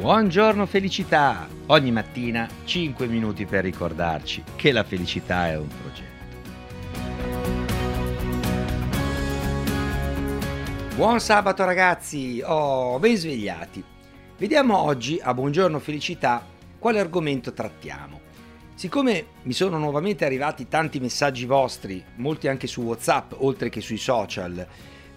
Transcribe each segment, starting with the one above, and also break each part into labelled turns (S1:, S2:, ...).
S1: Buongiorno felicità! Ogni mattina 5 minuti per ricordarci che la felicità è un progetto. Buon sabato ragazzi! Oh, ben svegliati! Vediamo oggi a Buongiorno felicità quale argomento trattiamo. Siccome mi sono nuovamente arrivati tanti messaggi vostri, molti anche su WhatsApp, oltre che sui social,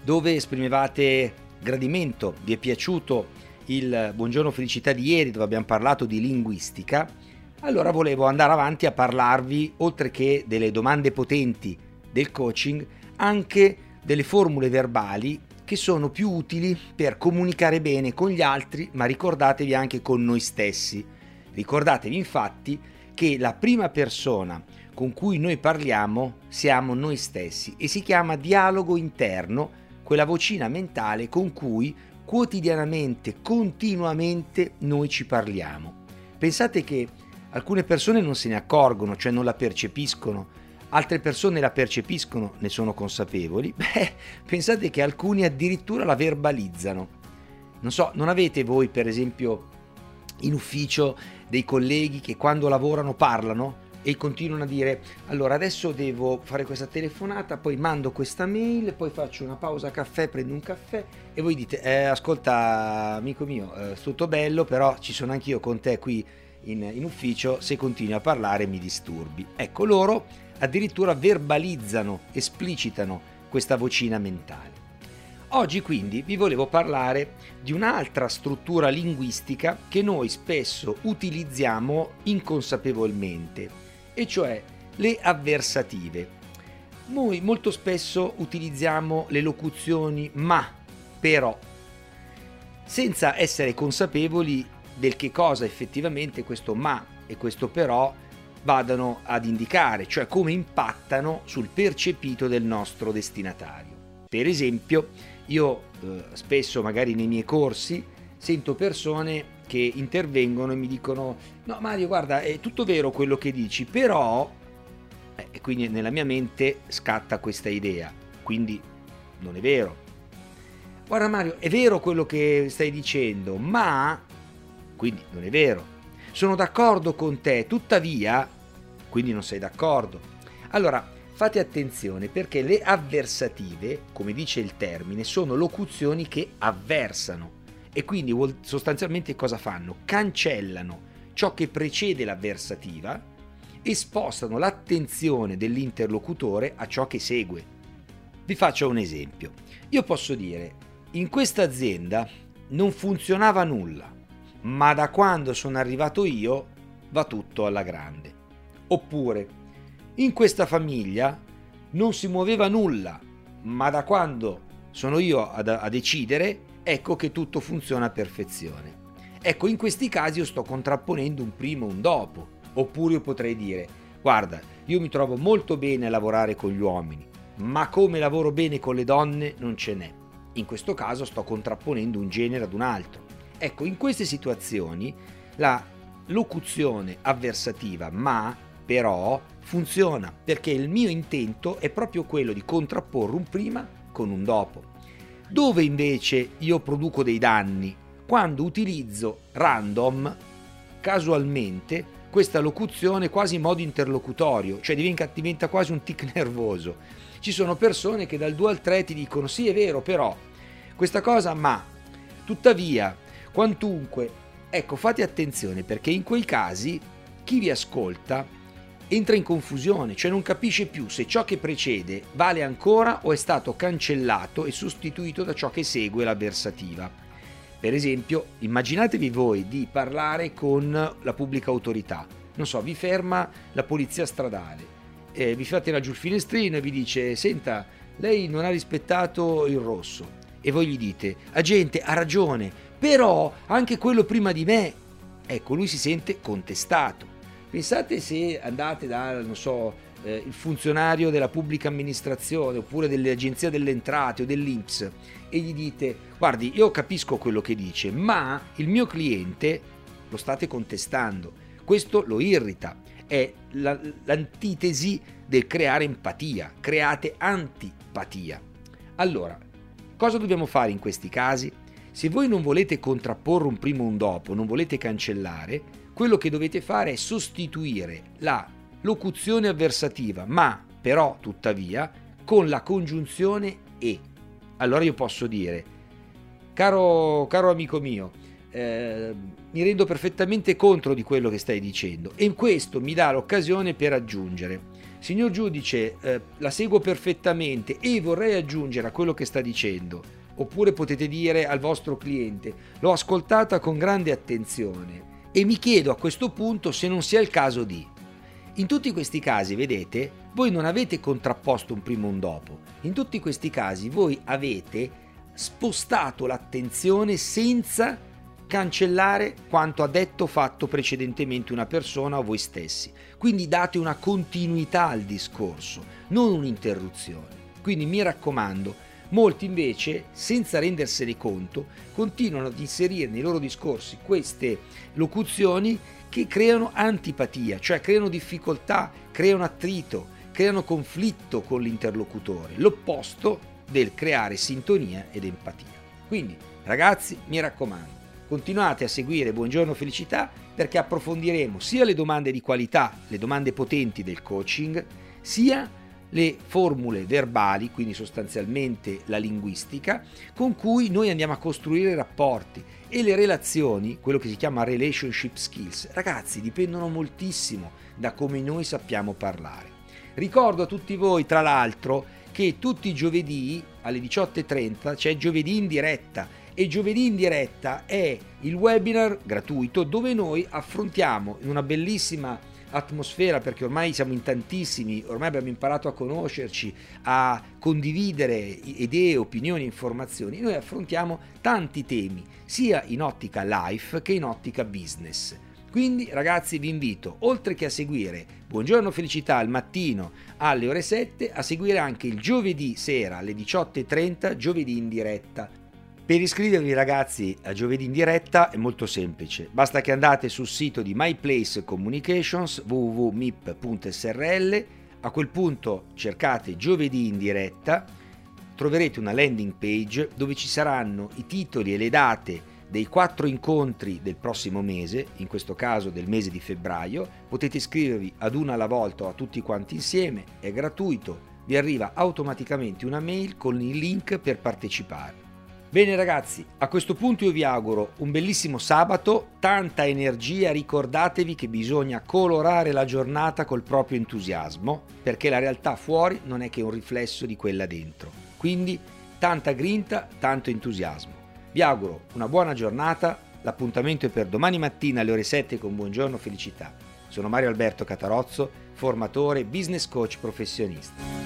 S1: dove esprimevate gradimento, vi è piaciuto il Buongiorno Felicità di ieri dove abbiamo parlato di linguistica, allora volevo andare avanti a parlarvi, oltre che delle domande potenti del coaching, anche delle formule verbali che sono più utili per comunicare bene con gli altri, ma ricordatevi anche con noi stessi. Ricordatevi infatti che la prima persona con cui noi parliamo siamo noi stessi e si chiama dialogo interno, quella vocina mentale con cui quotidianamente, continuamente noi ci parliamo. Pensate che alcune persone non se ne accorgono, cioè non la percepiscono, altre persone la percepiscono, ne sono consapevoli, beh, pensate che alcuni addirittura la verbalizzano. Non so, non avete voi per esempio in ufficio dei colleghi che quando lavorano parlano? E continuano a dire allora adesso devo fare questa telefonata, poi mando questa mail, poi faccio una pausa caffè, prendo un caffè e voi dite eh, ascolta amico mio, eh, tutto bello, però ci sono anch'io con te qui in, in ufficio, se continui a parlare mi disturbi. Ecco, loro addirittura verbalizzano, esplicitano questa vocina mentale. Oggi quindi vi volevo parlare di un'altra struttura linguistica che noi spesso utilizziamo inconsapevolmente e cioè le avversative. Noi molto spesso utilizziamo le locuzioni ma, però, senza essere consapevoli del che cosa effettivamente questo ma e questo però vadano ad indicare, cioè come impattano sul percepito del nostro destinatario. Per esempio, io eh, spesso magari nei miei corsi sento persone che intervengono e mi dicono no Mario guarda è tutto vero quello che dici però eh, e quindi nella mia mente scatta questa idea quindi non è vero. Guarda Mario è vero quello che stai dicendo ma quindi non è vero. Sono d'accordo con te tuttavia quindi non sei d'accordo. Allora fate attenzione perché le avversative come dice il termine sono locuzioni che avversano e quindi sostanzialmente cosa fanno? Cancellano ciò che precede l'avversativa e spostano l'attenzione dell'interlocutore a ciò che segue. Vi faccio un esempio. Io posso dire, in questa azienda non funzionava nulla, ma da quando sono arrivato io va tutto alla grande. Oppure, in questa famiglia non si muoveva nulla, ma da quando sono io a, a decidere ecco che tutto funziona a perfezione. Ecco, in questi casi io sto contrapponendo un prima e un dopo. Oppure io potrei dire, guarda, io mi trovo molto bene a lavorare con gli uomini, ma come lavoro bene con le donne non ce n'è. In questo caso sto contrapponendo un genere ad un altro. Ecco, in queste situazioni la locuzione avversativa ma però funziona perché il mio intento è proprio quello di contrapporre un prima con un dopo. Dove invece io produco dei danni? Quando utilizzo random, casualmente, questa locuzione quasi in modo interlocutorio, cioè diventa, diventa quasi un tic nervoso. Ci sono persone che dal 2 al 3 ti dicono sì è vero però, questa cosa ma, tuttavia, quantunque, ecco fate attenzione perché in quei casi chi vi ascolta entra in confusione, cioè non capisce più se ciò che precede vale ancora o è stato cancellato e sostituito da ciò che segue l'avversativa. Per esempio, immaginatevi voi di parlare con la pubblica autorità. Non so, vi ferma la polizia stradale, eh, vi fate laggiù il finestrino e vi dice: Senta, lei non ha rispettato il rosso. E voi gli dite: Agente, ha ragione, però anche quello prima di me. Ecco, lui si sente contestato Pensate se andate dal, non so, eh, il funzionario della pubblica amministrazione oppure dell'agenzia delle entrate o dell'Inps e gli dite guardi io capisco quello che dice ma il mio cliente lo state contestando. Questo lo irrita. È la, l'antitesi del creare empatia. Create antipatia. Allora cosa dobbiamo fare in questi casi? Se voi non volete contrapporre un prima o un dopo, non volete cancellare, quello che dovete fare è sostituire la locuzione avversativa, ma però tuttavia con la congiunzione e. Allora io posso dire, caro, caro amico mio, eh, mi rendo perfettamente contro di quello che stai dicendo e questo mi dà l'occasione per aggiungere. Signor giudice, eh, la seguo perfettamente e vorrei aggiungere a quello che sta dicendo Oppure potete dire al vostro cliente, l'ho ascoltata con grande attenzione e mi chiedo a questo punto se non sia il caso di. In tutti questi casi, vedete, voi non avete contrapposto un prima e un dopo. In tutti questi casi voi avete spostato l'attenzione senza cancellare quanto ha detto o fatto precedentemente una persona o voi stessi. Quindi date una continuità al discorso, non un'interruzione. Quindi mi raccomando, Molti invece, senza rendersene conto, continuano ad inserire nei loro discorsi queste locuzioni che creano antipatia, cioè creano difficoltà, creano attrito, creano conflitto con l'interlocutore, l'opposto del creare sintonia ed empatia. Quindi, ragazzi, mi raccomando, continuate a seguire Buongiorno Felicità perché approfondiremo sia le domande di qualità, le domande potenti del coaching, sia le formule verbali, quindi sostanzialmente la linguistica, con cui noi andiamo a costruire rapporti e le relazioni, quello che si chiama relationship skills, ragazzi, dipendono moltissimo da come noi sappiamo parlare. Ricordo a tutti voi, tra l'altro, che tutti i giovedì alle 18.30 c'è giovedì in diretta e giovedì in diretta è il webinar gratuito dove noi affrontiamo in una bellissima atmosfera perché ormai siamo in tantissimi, ormai abbiamo imparato a conoscerci, a condividere idee, opinioni, informazioni, noi affrontiamo tanti temi, sia in ottica life che in ottica business. Quindi ragazzi vi invito, oltre che a seguire Buongiorno Felicità al mattino alle ore 7, a seguire anche il giovedì sera alle 18.30, giovedì in diretta per iscrivervi ragazzi a giovedì in diretta è molto semplice, basta che andate sul sito di MyPlace Communications www.mip.srl, a quel punto cercate giovedì in diretta, troverete una landing page dove ci saranno i titoli e le date dei quattro incontri del prossimo mese, in questo caso del mese di febbraio, potete iscrivervi ad una alla volta o a tutti quanti insieme, è gratuito, vi arriva automaticamente una mail con il link per partecipare. Bene ragazzi, a questo punto io vi auguro un bellissimo sabato, tanta energia, ricordatevi che bisogna colorare la giornata col proprio entusiasmo, perché la realtà fuori non è che un riflesso di quella dentro. Quindi tanta grinta, tanto entusiasmo. Vi auguro una buona giornata, l'appuntamento è per domani mattina alle ore 7 con Buongiorno Felicità. Sono Mario Alberto Catarozzo, formatore, business coach professionista.